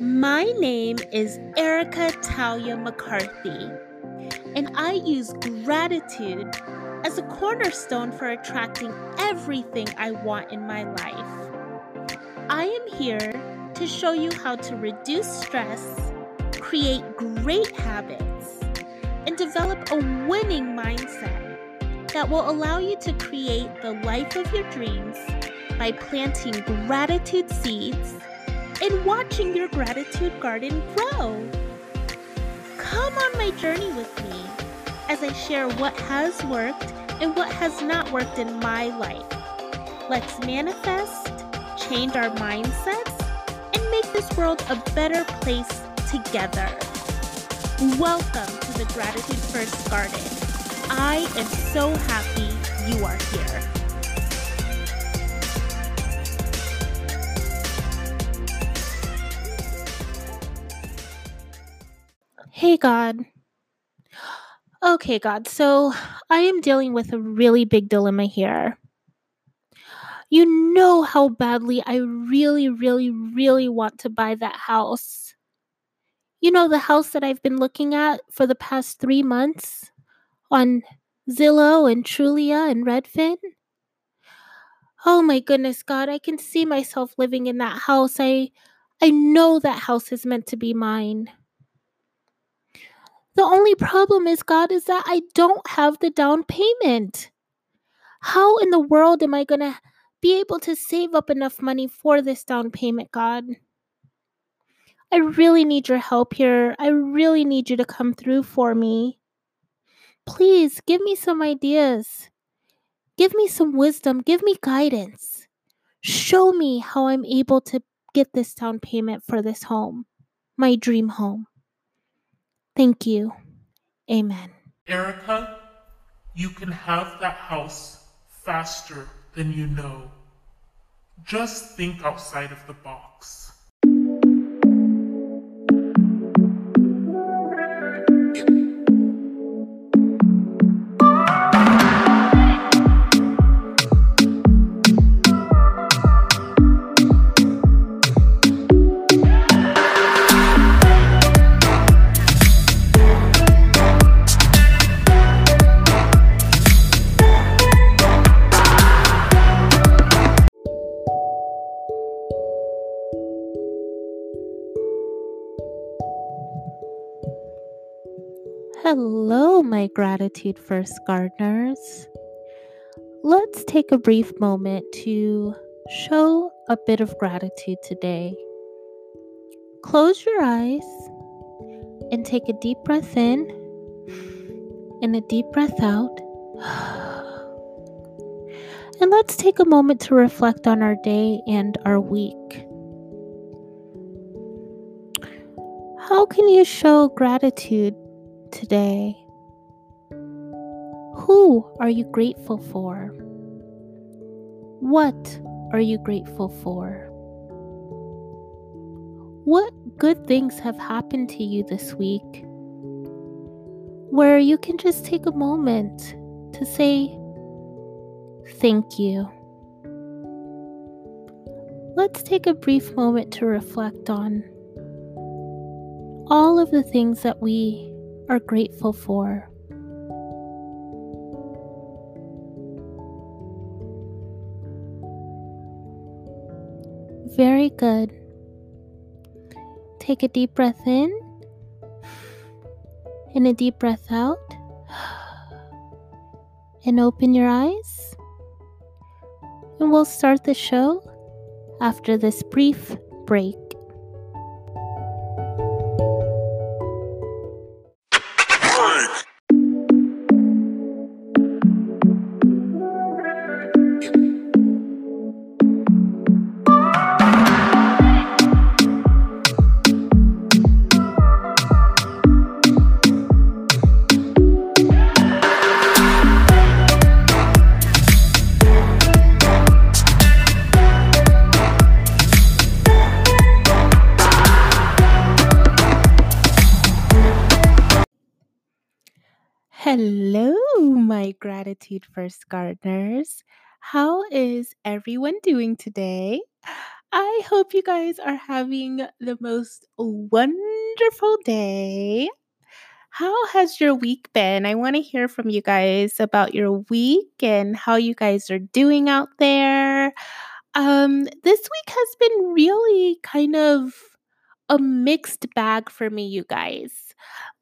My name is Erica Talia McCarthy, and I use gratitude as a cornerstone for attracting everything I want in my life. I am here to show you how to reduce stress, create great habits, and develop a winning mindset that will allow you to create the life of your dreams by planting gratitude seeds and watching your gratitude garden grow. Come on my journey with me as I share what has worked and what has not worked in my life. Let's manifest, change our mindsets, and make this world a better place together. Welcome to the Gratitude First Garden. I am so happy you are here. Hey, God. Okay, God. So I am dealing with a really big dilemma here. You know how badly I really, really, really want to buy that house. You know, the house that I've been looking at for the past three months on Zillow and Trulia and Redfin? Oh my goodness, God, I can see myself living in that house. I I know that house is meant to be mine. The only problem is, God, is that I don't have the down payment. How in the world am I going to be able to save up enough money for this down payment, God? I really need your help here. I really need you to come through for me. Please give me some ideas. Give me some wisdom. Give me guidance. Show me how I'm able to get this down payment for this home, my dream home. Thank you. Amen. Erica, you can have that house faster than you know. Just think outside of the box. Hello, my gratitude first gardeners. Let's take a brief moment to show a bit of gratitude today. Close your eyes and take a deep breath in and a deep breath out. And let's take a moment to reflect on our day and our week. How can you show gratitude today? Who are you grateful for? What are you grateful for? What good things have happened to you this week? Where you can just take a moment to say, Thank you. Let's take a brief moment to reflect on all of the things that we are grateful for. Very good. Take a deep breath in and a deep breath out. And open your eyes. And we'll start the show after this brief break. Gratitude first gardeners. How is everyone doing today? I hope you guys are having the most wonderful day. How has your week been? I want to hear from you guys about your week and how you guys are doing out there. Um, this week has been really kind of a mixed bag for me, you guys.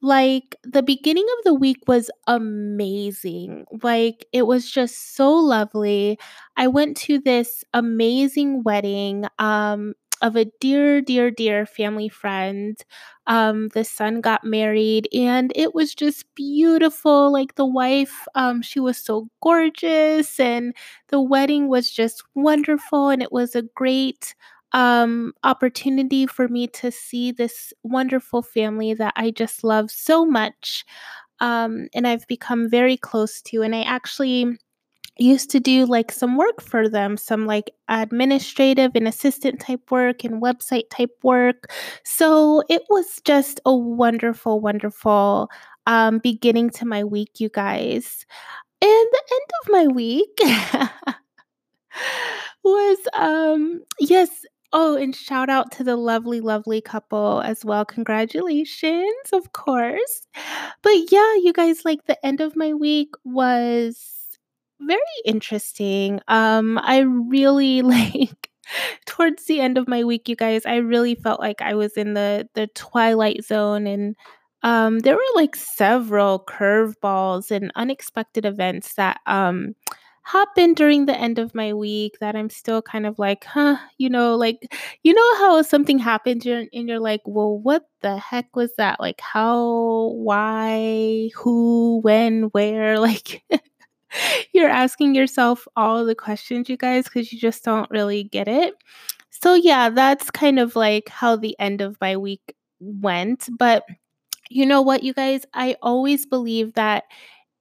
Like, the beginning of the week was amazing. Like, it was just so lovely. I went to this amazing wedding um, of a dear, dear, dear family friend. Um, the son got married, and it was just beautiful. Like, the wife, um, she was so gorgeous, and the wedding was just wonderful, and it was a great um, opportunity for me to see this wonderful family that I just love so much. Um, and I've become very close to. And I actually used to do like some work for them, some like administrative and assistant type work and website type work. So it was just a wonderful, wonderful um, beginning to my week, you guys. And the end of my week was um yes oh and shout out to the lovely lovely couple as well. Congratulations of course. But yeah you guys like the end of my week was very interesting. Um i really like towards the end of my week you guys i really felt like i was in the the twilight zone and um there were like several curveballs and unexpected events that um happened during the end of my week that I'm still kind of like, huh, you know, like, you know how something you're, and you're like, well, what the heck was that? Like, how, why, who, when, where? Like, you're asking yourself all the questions, you guys, because you just don't really get it. So, yeah, that's kind of like how the end of my week went. But you know what, you guys? I always believe that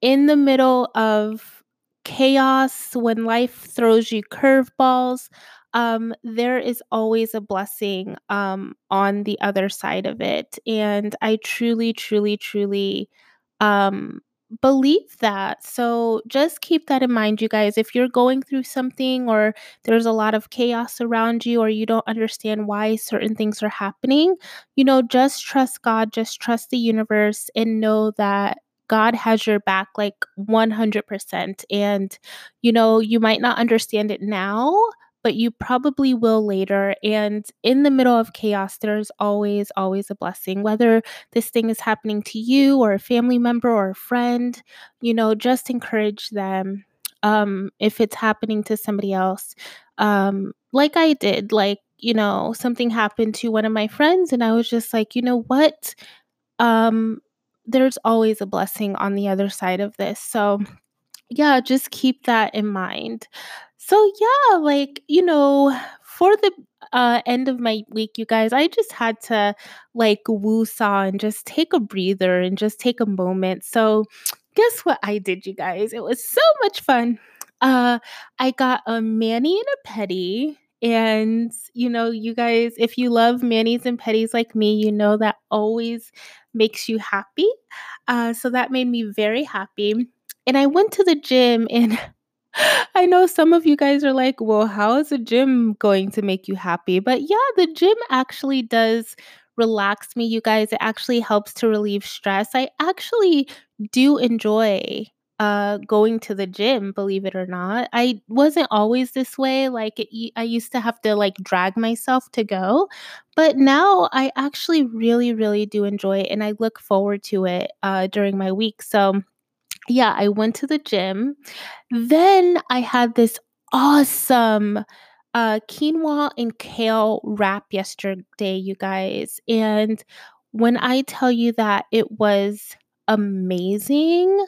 in the middle of chaos, when life throws you curveballs, um, there is always a blessing um, on the other side of it. And I truly, truly, truly um, believe that. So just keep that in mind, you guys. If you're going through something or there's a lot of chaos around you or you don't understand why certain things are happening, you know, just trust God, just trust the universe, and know that God has your back like 100%. And, you know, you might not understand it now, but you probably will later. And in the middle of chaos, there's always, always a blessing, whether this thing is happening to you or a family member or a friend, you know, just encourage them. Um, if it's happening to somebody else, um, like I did, like, you know, something happened to one of my friends, and I was just like, you know what? Um, there's always a blessing on the other side of this. So, yeah, just keep that in mind. So, yeah, like, you know, for the uh, end of my week, you guys, I just had to like woo saw and just take a breather and just take a moment. So, guess what I did, you guys? It was so much fun. Uh, I got a mani and a pedi. And, you know, you guys, if you love manis and pedis like me, you know that always makes you happy. Uh, so that made me very happy. And I went to the gym, and I know some of you guys are like, well, how is the gym going to make you happy? But yeah, the gym actually does relax me, you guys. It actually helps to relieve stress. I actually do enjoy uh going to the gym believe it or not. I wasn't always this way like it, i used to have to like drag myself to go but now i actually really really do enjoy it and i look forward to it uh during my week. So yeah i went to the gym. Then i had this awesome uh quinoa and kale wrap yesterday you guys and when i tell you that it was amazing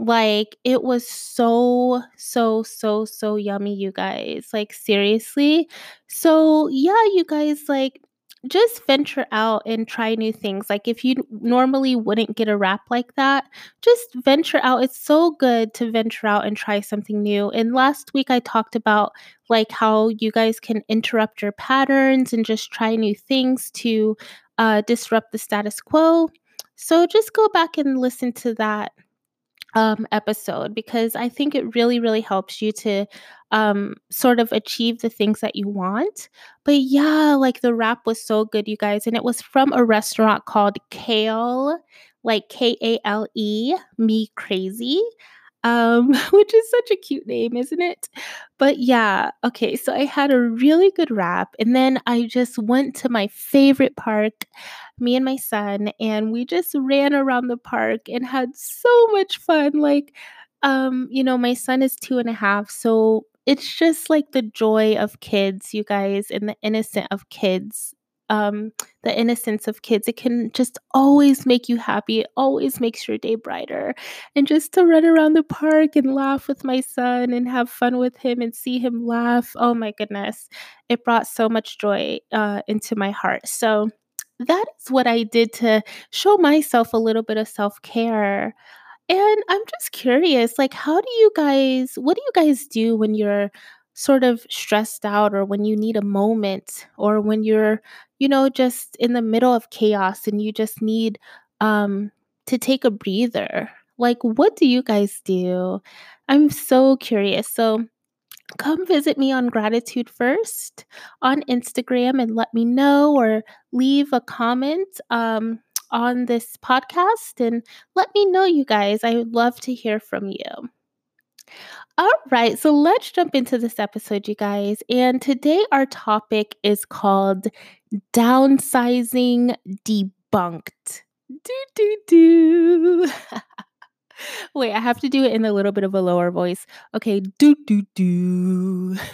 like, it was so, so, so, so yummy, you guys. Like, seriously. So, yeah, you guys, like, just venture out and try new things. Like, if you normally wouldn't get a wrap like that, just venture out. It's so good to venture out and try something new. And last week, I talked about like how you guys can interrupt your patterns and just try new things to uh, disrupt the status quo. So, just go back and listen to that um, episode because I think it really, really helps you to um, sort of achieve the things that you want. But yeah, like the wrap was so good, you guys. And it was from a restaurant called Kale, like K A L E, Me Crazy um, which is such a cute name, isn't it? But yeah, okay, so I had a really good wrap, and then I just went to my favorite park, me and my son, and we just ran around the park and had so much fun. Like, um, you know, my son is two and a half, so it's just like the joy of kids, you guys, and the innocent of kids um, the innocence of kids. It can just always make you happy. It always makes your day brighter. And just to run around the park and laugh with my son and have fun with him and see him laugh, oh my goodness, it brought so much joy uh, into my heart. So that is what I did to show myself a little bit of self care. And I'm just curious, like, how do you guys, what do you guys do when you're sort of stressed out or when you need a moment or when you're, you know, just in the middle of chaos and you just need um to take a breather. Like what do you guys do? I'm so curious. So come visit me on Gratitude First on Instagram and let me know or leave a comment um, on this podcast and let me know, you guys. I would love to hear from you. All right, so let's jump into this episode, you guys. And today our topic is called Downsizing Debunked. Do, do, do. Wait, I have to do it in a little bit of a lower voice. Okay, do, do, do.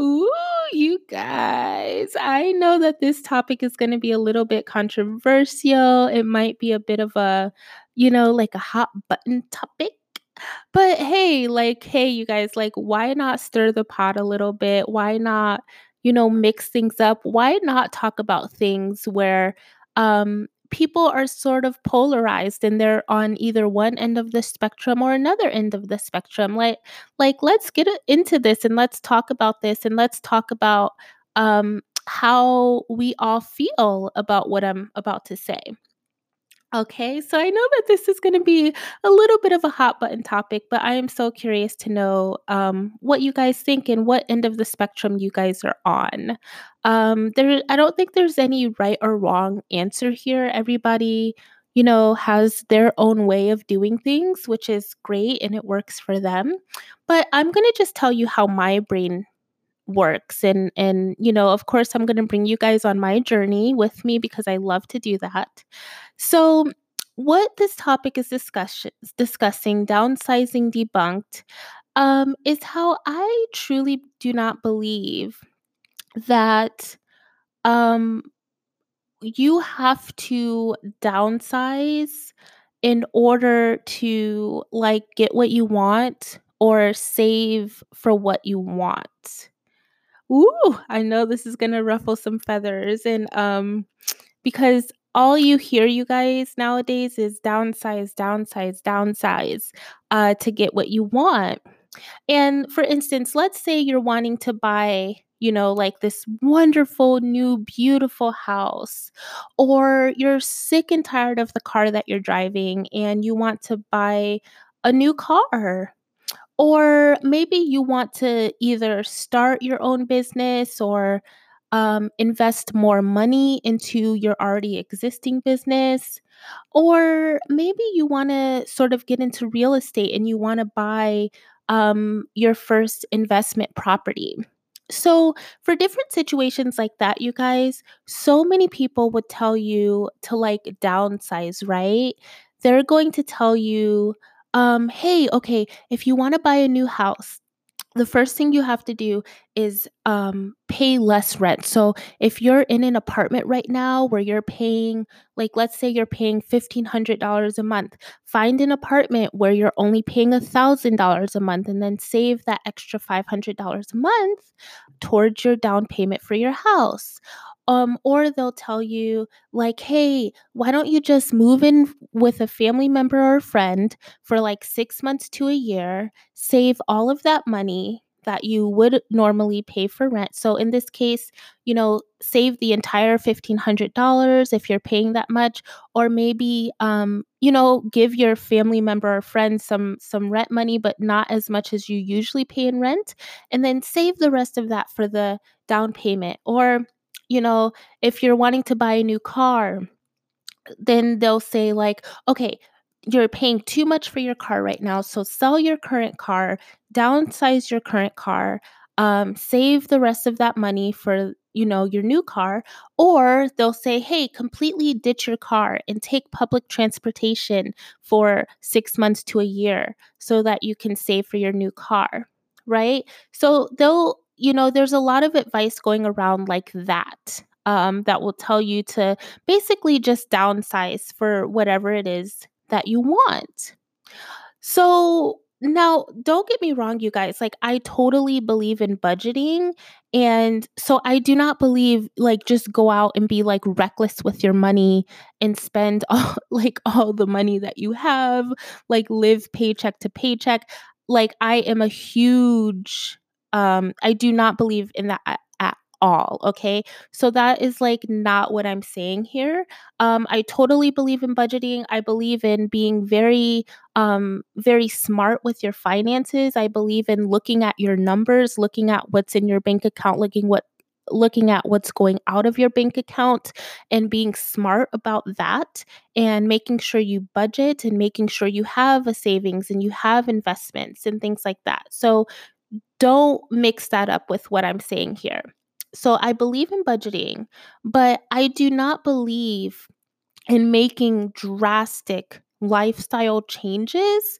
Ooh, you guys. I know that this topic is going to be a little bit controversial. It might be a bit of a, you know, like a hot button topic. But hey, like, hey, you guys, like, why not stir the pot a little bit? Why not, you know, mix things up? Why not talk about things where um, people are sort of polarized and they're on either one end of the spectrum or another end of the spectrum? Like, like, let's get into this and let's talk about this and let's talk about um, how we all feel about what I'm about to say. Okay, so I know that this is going to be a little bit of a hot button topic, but I am so curious to know um, what you guys think and what end of the spectrum you guys are on. Um, there, I don't think there's any right or wrong answer here. Everybody, you know, has their own way of doing things, which is great and it works for them. But I'm going to just tell you how my brain works. And and you know of course i'm going to bring you guys on my journey with me because i love to do that. So what this topic is discussion, discussing downsizing debunked um, is how i truly do not believe that um, you have to downsize in order to like get what you want or save for what you want Ooh, I know this is gonna ruffle some feathers, and um, because all you hear, you guys, nowadays is downsize, downsize, downsize, uh, to get what you want. And for instance, let's say you're wanting to buy, you know, like this wonderful, new, beautiful house, or you're sick and tired of the car that you're driving and you want to buy a new car or maybe you want to either start your own business or um, invest more money into your already existing business. Or maybe you want to sort of get into real estate and you want to buy um, your first investment property. So, for different situations like that, you guys, so many people would tell you to like downsize, right? They're going to tell you, um, hey, okay, if you want to buy a new house, the first thing you have to do is um, pay less rent. So if you're in an apartment right now where you're paying, like, let's say you're paying $1,500 a month, find an apartment where you're only paying $1,000 a month and then save that extra $500 a month towards your down payment for your house. Um, or they'll tell you, like, hey, why don't you just move in with a family member or friend for like six months to a year, save all of that money, that you would normally pay for rent. So in this case, you know, save the entire $1500 if you're paying that much or maybe um, you know, give your family member or friend some some rent money but not as much as you usually pay in rent and then save the rest of that for the down payment or you know, if you're wanting to buy a new car, then they'll say like, okay, you're paying too much for your car right now. So sell your current car, downsize your current car, um, save the rest of that money for you know your new car or they'll say hey completely ditch your car and take public transportation for six months to a year so that you can save for your new car right so they'll you know there's a lot of advice going around like that um, that will tell you to basically just downsize for whatever it is that you want. So now, don't get me wrong, you guys. Like, I totally believe in budgeting. And so I do not believe, like, just go out and be like reckless with your money and spend all, like, all the money that you have, like, live paycheck to paycheck. Like, I am a huge, um, I do not believe in that at all. Okay. So that is like not what I'm saying here. Um, I totally believe in budgeting. I believe in being very, um, very smart with your finances. I believe in looking at your numbers, looking at what's in your bank account, looking what looking at what's going out of your bank account and being smart about that and making sure you budget and making sure you have a savings and you have investments and things like that. So don't mix that up with what I'm saying here. So I believe in budgeting, but I do not believe in making drastic lifestyle changes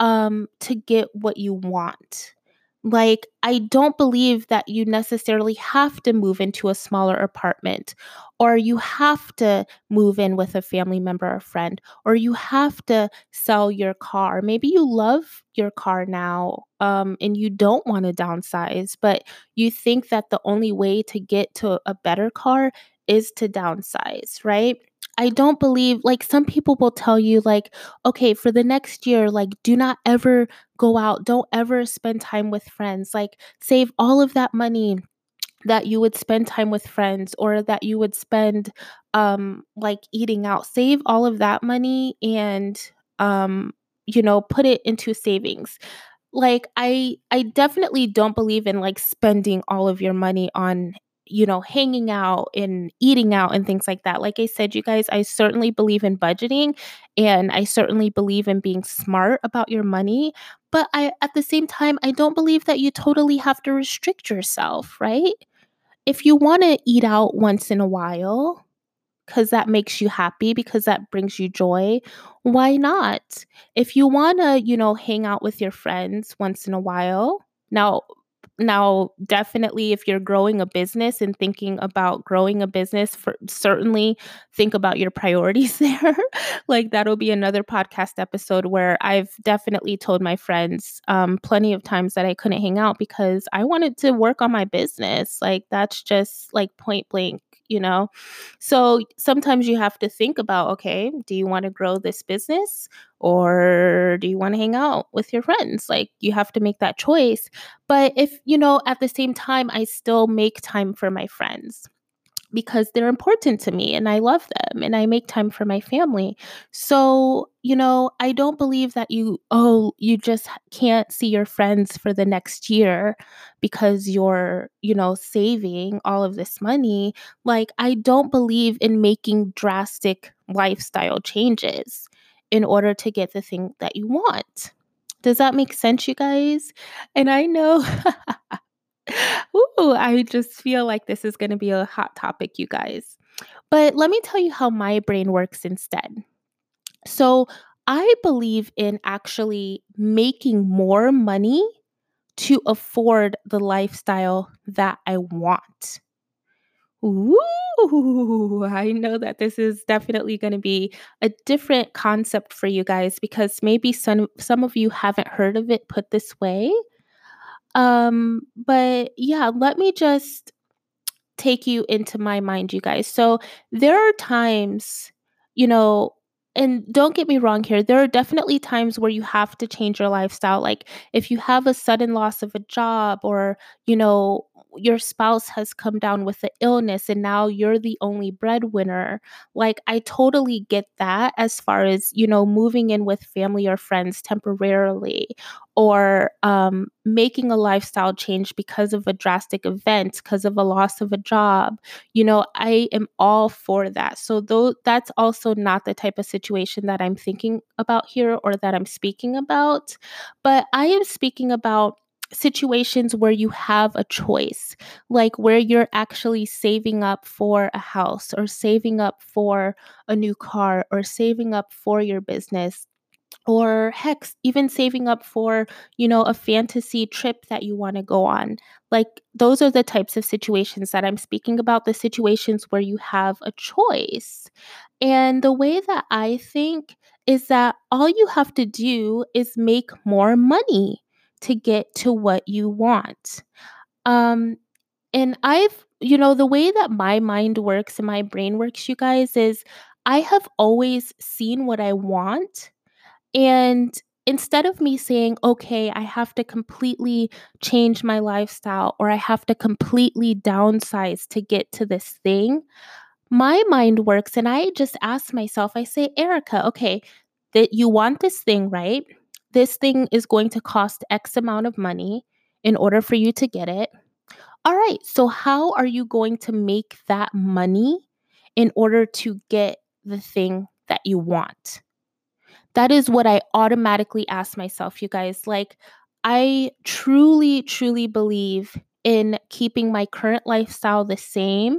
um, to get what you want. Like, I don't believe that you necessarily have to move into a smaller apartment, or you have to move in with a family member or friend, or you have to sell your car. Maybe you love your car now um, and you don't want to downsize, but you think that the only way to get to a better car is to downsize, right? I don't believe like some people will tell you like okay for the next year like do not ever go out don't ever spend time with friends like save all of that money that you would spend time with friends or that you would spend um like eating out save all of that money and um you know put it into savings like i i definitely don't believe in like spending all of your money on you know, hanging out and eating out and things like that. Like I said, you guys, I certainly believe in budgeting and I certainly believe in being smart about your money. But I, at the same time, I don't believe that you totally have to restrict yourself, right? If you want to eat out once in a while, because that makes you happy, because that brings you joy, why not? If you want to, you know, hang out with your friends once in a while, now, now definitely if you're growing a business and thinking about growing a business for certainly think about your priorities there. Like that'll be another podcast episode where i've definitely told my friends um, plenty of times that i couldn't hang out because i wanted to work on my business. Like that's just like point blank you know? So sometimes you have to think about okay do you want to grow this business or do you want to hang out with your friends? Like you have to make that choice but if you know at the same time i still make time for my friends because they're important to me and I love them and I make time for my family. So, you know, I don't believe that you, oh, you just can't see your friends for the next year because you're, you know, saving all of this money. Like, I don't believe in making drastic lifestyle changes in order to get the thing that you want. Does that make sense, you guys? And I know. Ooh, I just feel like this is going to be a hot topic, you guys. But let me tell you how my brain works instead. So, I believe in actually making more money to afford the lifestyle that I want. Ooh, I know that this is definitely going to be a different concept for you guys because maybe some some of you haven't heard of it put this way. Um, but yeah, let me just take you into my mind, you guys. So there are times, you know, and don't get me wrong here there are definitely times where you have to change your lifestyle like if you have a sudden loss of a job or you know your spouse has come down with the illness and now you're the only breadwinner. Like, I totally get that as far as, you know, moving in with family or friends temporarily or um, making a lifestyle change because of a drastic event, because of a loss of a job. You know, I am all for that. So, though that's also not the type of situation that I'm thinking about here or that I'm speaking about, but I am speaking about situations where you have a choice, like where you're actually saving up for a house or saving up for a new car or saving up for your business or heck even saving up for you know a fantasy trip that you want to go on. Like those are the types of situations that i'm speaking about the situations where you have a choice. And the way that i think is that all you have to do is make more money to get to what you want. Um, and I've, you know, the way that my mind works and my brain works, you guys, is I have always seen what I want. And instead of me saying, okay, I have to completely change my lifestyle or I have to completely downsize to get to this thing, my mind works and I just ask myself, I say, Erica, okay, that you want this thing, right? This thing is going to cost X amount of money in order for you to get it. All right, so how are you going to make that money in order to get the thing that you want? That is what I automatically ask myself, you guys. Like, I truly, truly believe in keeping my current lifestyle the same.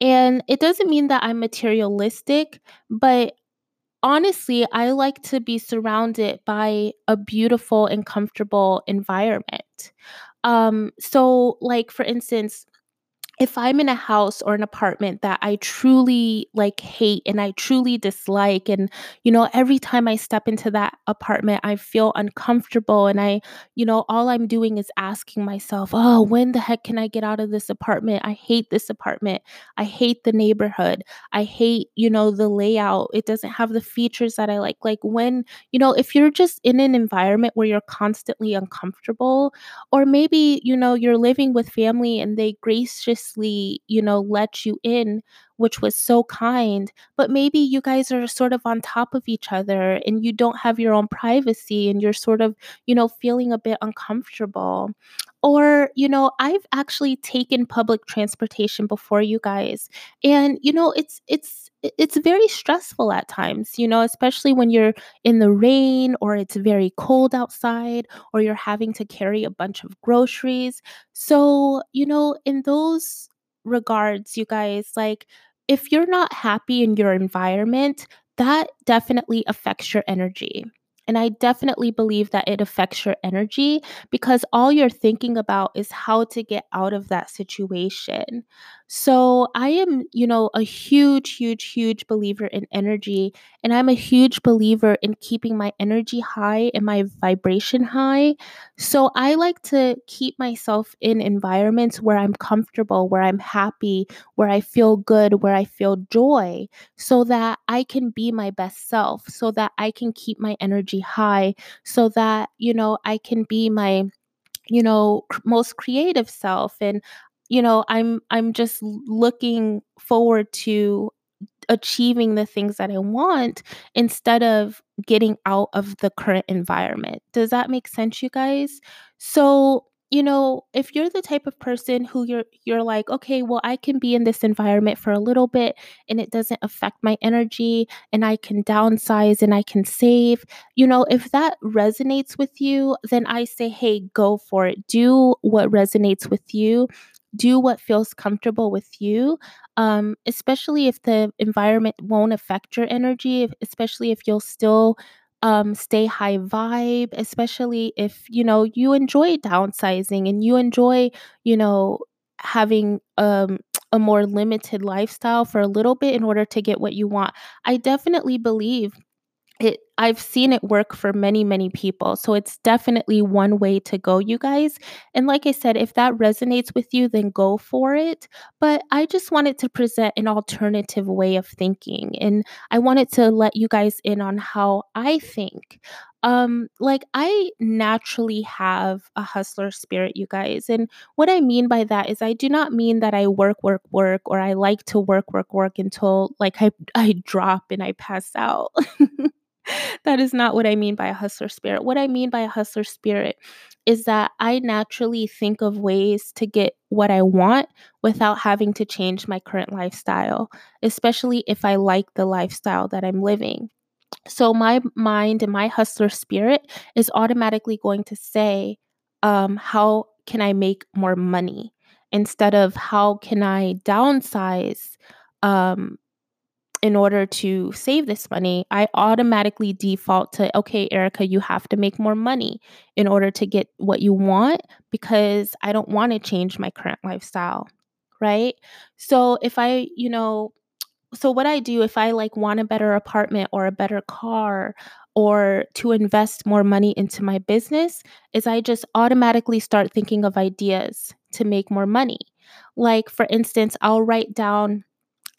And it doesn't mean that I'm materialistic, but honestly, I like to be surrounded by a beautiful and comfortable environment. Um, so, like for instance, if I'm in a house or an apartment that I truly like hate and I truly dislike, and you know, every time I step into that apartment, I feel uncomfortable. And I, you know, all I'm doing is asking myself, oh, when the heck can I get out of this apartment? I hate this apartment. I hate the neighborhood. I hate, you know, the layout. It doesn't have the features that I like. Like when, you know, if you're just in an environment where you're constantly uncomfortable, or maybe, you know, you're living with family and they graciously graciously, you know, let you in, which was so kind. But maybe you guys are sort of on top of each other and you don't have your own privacy and you're sort of, you know, feeling a bit uncomfortable. Or, you know, I've actually taken public transportation before you guys. And, you know, it's, it's, it's very stressful at times, you know, especially when you're in the rain or it's very cold outside or you're having to carry a bunch of groceries. So, you know, in those regards, you guys, like if you're not happy in your environment, that definitely affects your energy. And I definitely believe that it affects your energy because all you're thinking about is how to get out of that situation. So I am, you know, a huge, huge, huge believer in energy. And I'm a huge believer in keeping my energy high and my vibration high. So I like to keep myself in environments where I'm comfortable, where I'm happy, where I feel good, where I feel joy, so that I can be my best self, so that I can keep my energy high, so that, you know, I can be my you know most creative self and you know i'm i'm just looking forward to achieving the things that i want instead of getting out of the current environment does that make sense you guys so you know, if you're the type of person who you're you're like, okay, well, I can be in this environment for a little bit and it doesn't affect my energy and I can downsize and I can save. You know, if that resonates with you, then I say, hey, go for it. Do what resonates with you do what feels comfortable with you um, especially if the environment won't affect your energy especially if you'll still um, stay high vibe especially if you know you enjoy downsizing and you enjoy you know having um, a more limited lifestyle for a little bit in order to get what you want. I definitely believe it I've seen it work for many, many people. So it's definitely one way to go, you guys. And like I said, if that resonates with you, then go for it. But I just wanted to present an alternative way of thinking. And I wanted to let you guys in on how I think. Um, like I naturally have a hustler spirit, you guys. And what I mean by that is I do not mean that I work, work, work, or I like to work, work, work until like I I drop and I pass out. that is not what I mean by a hustler spirit. What I mean by a hustler spirit is that I naturally think of ways to get what I want without having to change my current lifestyle, especially if I like the lifestyle that I'm living. So my mind and my hustler spirit is automatically going to say, um, how can I make more money? Instead of how can I downsize um, in order to save this money, I automatically default to, okay, Erica, you have to make more money in order to get what you want because I don't want to change my current lifestyle. Right. So if I, you know, so what I do if I like want a better apartment or a better car or to invest more money into my business is I just automatically start thinking of ideas to make more money. Like for instance, I'll write down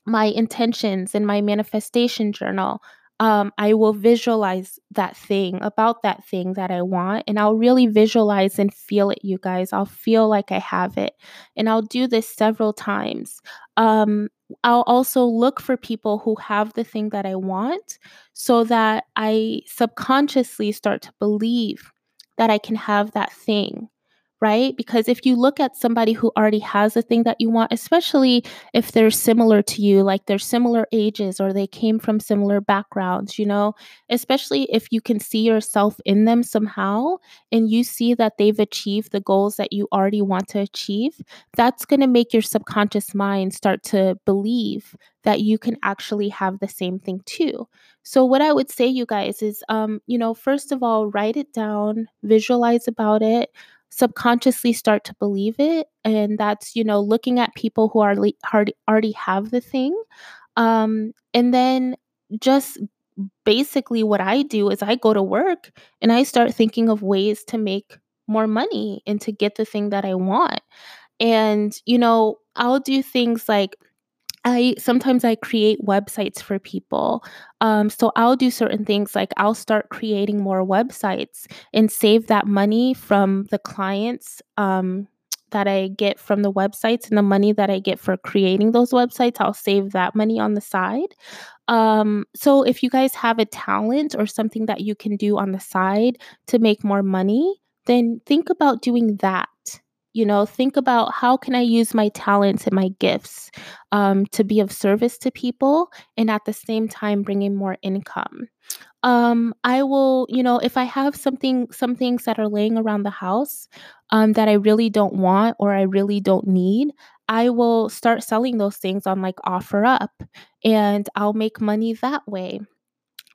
my intentions in my manifestation journal, um, I will visualize that thing about that thing that I want, and I'll really visualize and feel it, you guys. I'll feel like I have it. And I'll do this several times. Um, I'll also look for people who have the thing that I want so that I subconsciously start to believe that I can have that thing right? Because if you look at somebody who already has a thing that you want, especially if they're similar to you, like they're similar ages or they came from similar backgrounds, you know, especially if you can see yourself in them somehow and you see that they've achieved the goals that you already want to achieve, that's going to make your subconscious mind start to believe that you can actually have the same thing too. So what I would say you guys is um you know first of all write it down, visualize about it, subconsciously start to believe it and that's you know looking at people who are already have the thing um and then just basically what i do is i go to work and i start thinking of ways to make more money and to get the thing that i want. And you know i'll do things like I sometimes I create websites for people. Um, so I'll do certain things like I'll start creating more websites and save that money from the clients um, that I get from the websites and the money that I get for creating those websites. I'll save that money on the side. Um, so if you guys have a talent or something that you can do on the side to make more money, then think about doing that you know think about how can i use my talents and my gifts um, to be of service to people and at the same time bringing more income. Um, i will you know if i have something some things that are laying around the house um, that i really don't want or i really don't need i will start selling those things on like OfferUp and i'll make money that way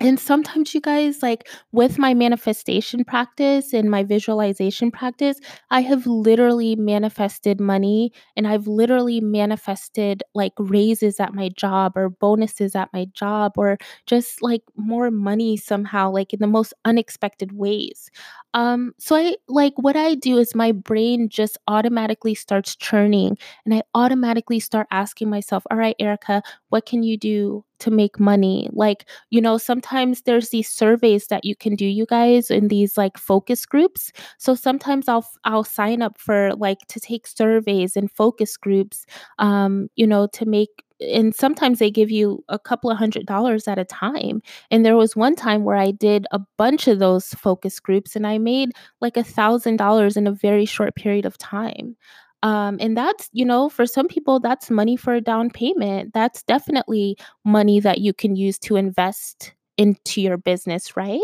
and sometimes, you guys, like with my manifestation practice and my visualization practice, I have literally manifested money and I've literally manifested like raises at my job or bonuses at my job or just like more money somehow, like in the most unexpected ways. Um, so I like what I do is my brain just automatically starts churning and I automatically start asking myself, all right, Erica, what can you do to make money? Like, you know, sometimes there's these surveys that you can do, you guys, in these like focus groups. So sometimes I'll I'll sign up for like to take surveys and focus groups, um, you know, to make and sometimes they give you a couple of hundred dollars at a time. And there was one time where I did a bunch of those focus groups and I made like a thousand dollars in a very short period of time. Um, and that's, you know, for some people, that's money for a down payment. That's definitely money that you can use to invest into your business, right?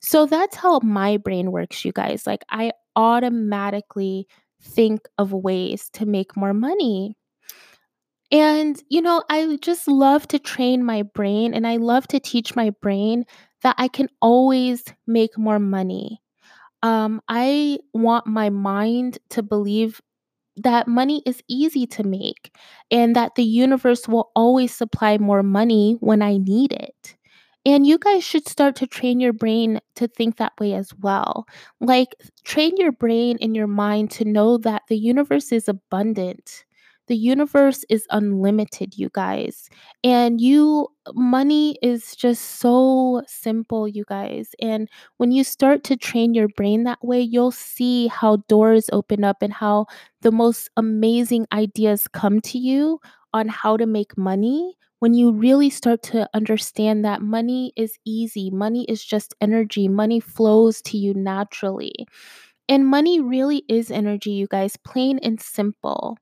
So that's how my brain works, you guys. Like, I automatically think of ways to make more money. And, you know, I just love to train my brain and I love to teach my brain that I can always make more money. Um, I want my mind to believe that money is easy to make and that the universe will always supply more money when I need it. And you guys should start to train your brain to think that way as well. Like, train your brain and your mind to know that the universe is abundant. The universe is unlimited, you guys. And you, money is just so simple, you guys. And when you start to train your brain that way, you'll see how doors open up and how the most amazing ideas come to you on how to make money when you really start to understand that money is easy, money is just energy, money flows to you naturally. And money really is energy, you guys, plain and simple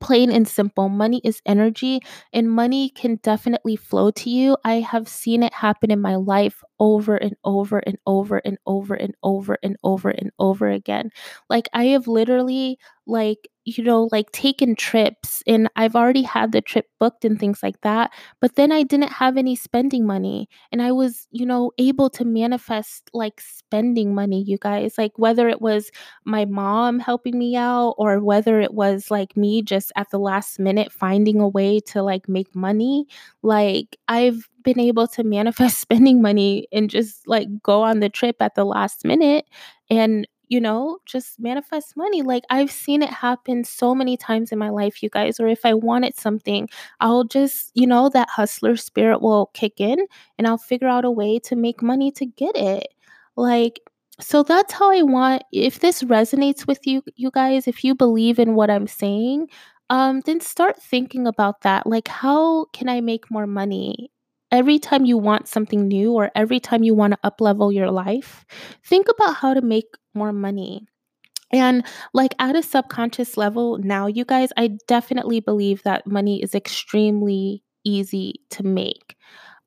plain and simple money is energy and money can definitely flow to you. I have seen it happen in my life over and over and over and over and over and over and over again. Like i have literally like you know like taken trips and i've already had the trip booked and things like that but then i didn't have any spending money and i was you know able to manifest like spending money you guys like whether it was my mom helping me out or whether it was like me just at the last minute finding a way to like make money like i've been able to manifest spending money and just like go on the trip at the last minute and you know, just manifest money. Like I've seen it happen so many times in my life, you guys. Or if I wanted something, I'll just, you know, that hustler spirit will kick in and I'll figure out a way to make money to get it. Like, so that's how I want if this resonates with you you guys, if you believe in what I'm saying, um then start thinking about that. Like how can I make more money? every time you want something new or every time you want to uplevel your life, think about how to make more money. And like at a subconscious level, now, you guys, I definitely believe that money is extremely easy to make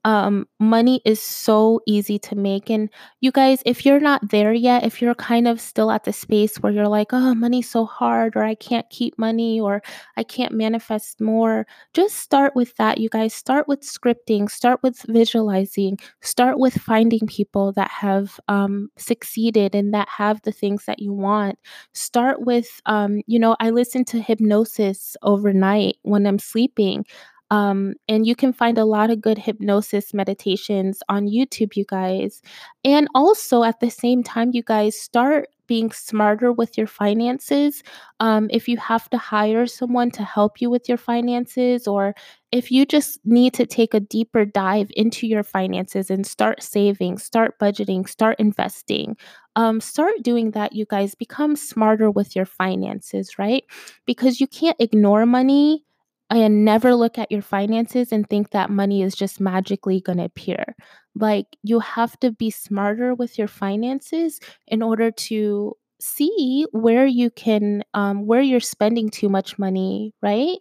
um, money is so easy to make. And you guys, if you're not there yet, if you're kind of still at the space where you're like, oh, money's so hard, or I can't keep money, or I can't manifest more, just start with that, you guys. Start with scripting, start with visualizing, start with finding people that have um, succeeded and that have the things that you want. Start with, um, you know, I listen to hypnosis overnight when I'm sleeping. Um, and you can find a lot of good hypnosis meditations on YouTube, you guys. And also at the same time, you guys start being smarter with your finances. Um, if you have to hire someone to help you with your finances, or if you just need to take a deeper dive into your finances and start saving, start budgeting, start investing, um, start doing that, you guys. Become smarter with your finances, right? Because you can't ignore money and never look at your finances and think that money is just magically going to appear. Like you have to be smarter with your finances in order to see where you can um where you're spending too much money, right?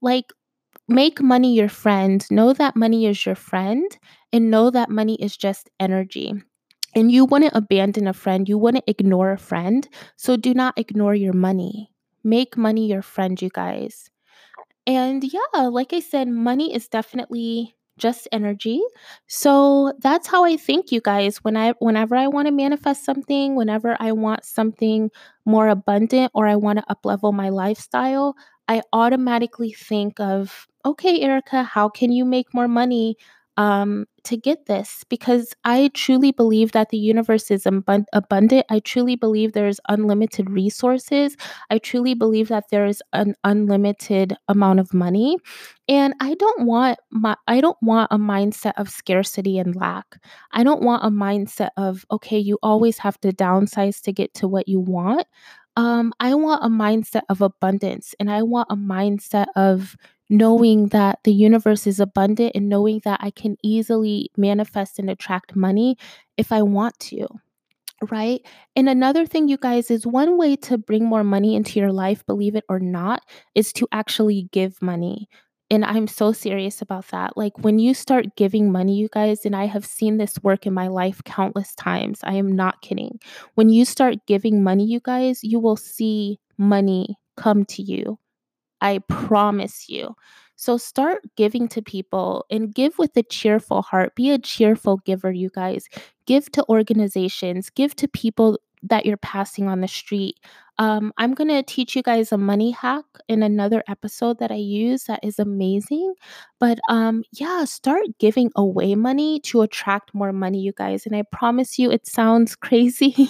Like make money your friend. Know that money is your friend and know that money is just energy. And you wouldn't abandon a friend, you wouldn't ignore a friend. So do not ignore your money. Make money your friend, you guys. And yeah, like I said, money is definitely just energy. So that's how I think you guys when I whenever I want to manifest something, whenever I want something more abundant or I want to uplevel my lifestyle, I automatically think of, okay, Erica, how can you make more money? um, to get this because I truly believe that the universe is abund- abundant. I truly believe there's unlimited resources. I truly believe that there is an unlimited amount of money. And I don't want my I don't want a mindset of scarcity and lack. I don't want a mindset of okay, you always have to downsize to get to what you want. Um, I want a mindset of abundance and I want a mindset of knowing that the universe is abundant and knowing that I can easily manifest and attract money if I want to. Right. And another thing, you guys, is one way to bring more money into your life, believe it or not, is to actually give money. And I'm so serious about that. Like when you start giving money, you guys, and I have seen this work in my life countless times. I am not kidding. When you start giving money, you guys, you will see money come to you I promise you. So start giving to people and give with a cheerful heart. Be a cheerful giver, you guys. Give to organizations, give to people that you're passing on the street. Um, I'm going to teach you guys a money hack in another episode that I use that is amazing. But um, yeah, start giving away money to attract more money, you guys. And I promise you, it sounds crazy.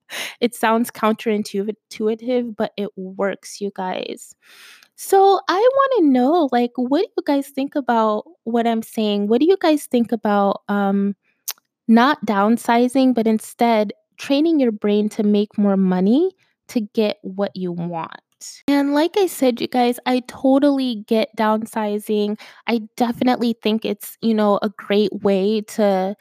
it sounds counterintuitive, but it works, you guys. So I want to know, like, what do you guys think about what I'm saying? What do you guys think about um, not downsizing, but instead training your brain to make more money to get what you want? And like I said, you guys, I totally get downsizing. I definitely think it's, you know, a great way to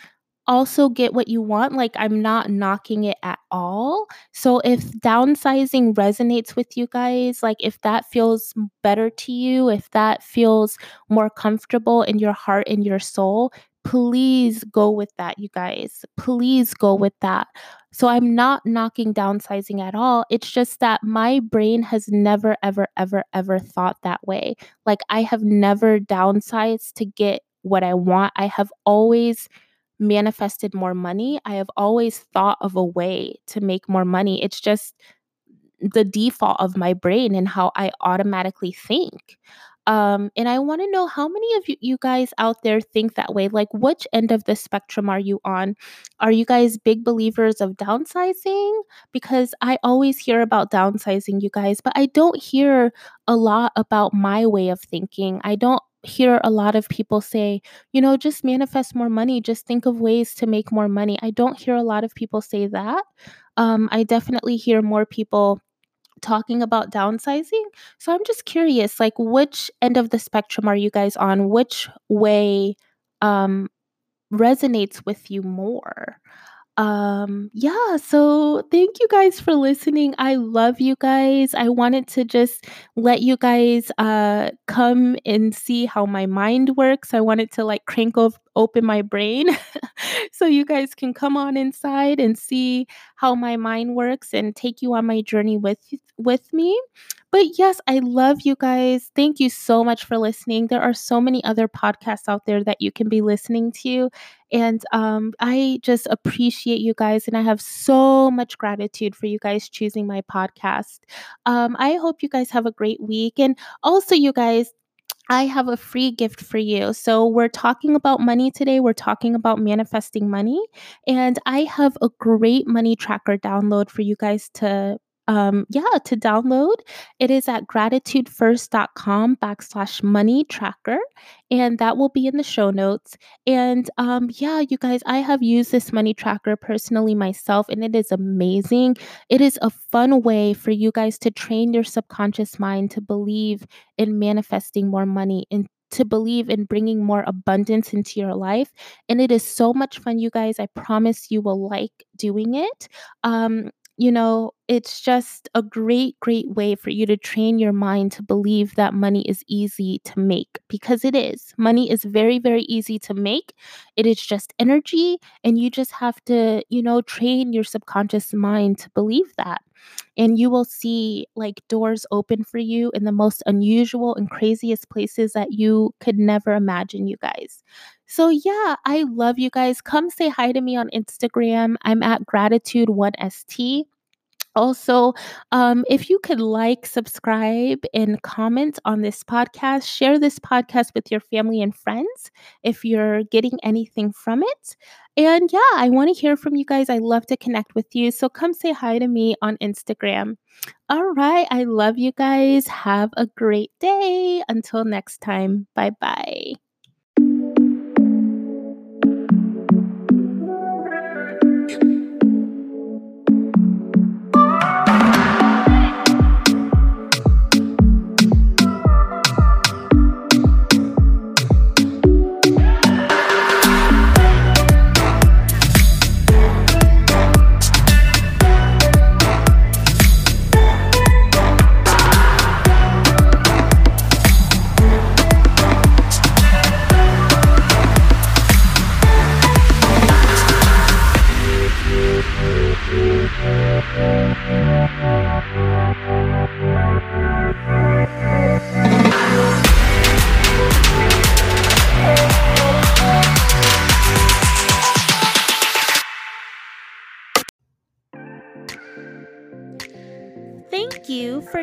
also get what you want. Like, I'm not knocking it at all. So, if downsizing resonates with you guys, like if that feels better to you, if that feels more comfortable in your heart and your soul, please go with that, you guys. Please go with that. So, I'm not knocking downsizing at all. It's just that my brain has never, ever, ever, ever thought that way. Like, I have never downsized to get what I want. I have always manifested more money. I have always thought of a way to make more money. It's just the default of my brain and how I automatically think. Um, and I want to know how many of you, you guys out there think that way? Like, which end of the spectrum are you on? Are you guys big believers of downsizing? Because I always hear about downsizing, you guys, but I don't hear a lot about my way of thinking. I don't hear a lot of people say, you know, just manifest more money, just think of ways to make more money. I don't hear a lot of people say that. Um, I definitely hear more people talking about downsizing. So I'm just curious, like, which end of the spectrum are you guys on? Which way um, resonates with you more? Um yeah so thank you guys for listening i love you guys i wanted to just let you guys uh come and see how my mind works i wanted to like crank op- open my brain so you guys can come on inside and see how my mind works and take you on my journey with with me but yes, I love you guys. Thank you so much for listening. There are so many other podcasts out there that you can be listening to. And um, I just appreciate you guys. And I have so much gratitude for you guys choosing my podcast. Um, I hope you guys have a great week. And also, you guys, I have a free gift for you. So, we're talking about money today. We're talking about manifesting money. And I have a great money tracker download for you guys to um, yeah, to download, it is at gratitudefirst.com backslash money tracker. And that will be in the show notes. And um, yeah, you guys, I have used this money tracker personally myself, and it is amazing. It is a fun way for you guys to train your subconscious mind to believe in manifesting more money and to believe in bringing more abundance into your life. And it is so much fun, you guys. I promise you will like doing it. Um, you know, it's just a great, great way for you to train your mind to believe that money is easy to make because it is. Money is very, very easy to make. It is just energy, and you just have to, you know, train your subconscious mind to believe that. And you will see like doors open for you in the most unusual and craziest places that you could never imagine, you guys. So, yeah, I love you guys. Come say hi to me on Instagram. I'm at gratitude1st. Also, um, if you could like, subscribe, and comment on this podcast, share this podcast with your family and friends if you're getting anything from it. And yeah, I want to hear from you guys. I love to connect with you. So come say hi to me on Instagram. All right. I love you guys. Have a great day. Until next time. Bye bye.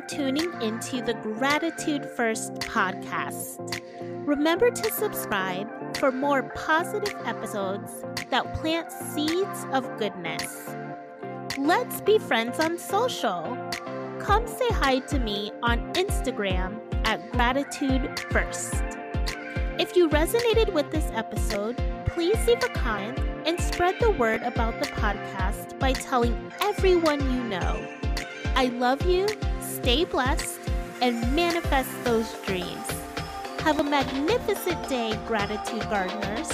For tuning into the Gratitude First podcast. Remember to subscribe for more positive episodes that plant seeds of goodness. Let's be friends on social. Come say hi to me on Instagram at Gratitude First. If you resonated with this episode, please leave a comment and spread the word about the podcast by telling everyone you know. I love you, stay blessed, and manifest those dreams. Have a magnificent day, Gratitude Gardeners.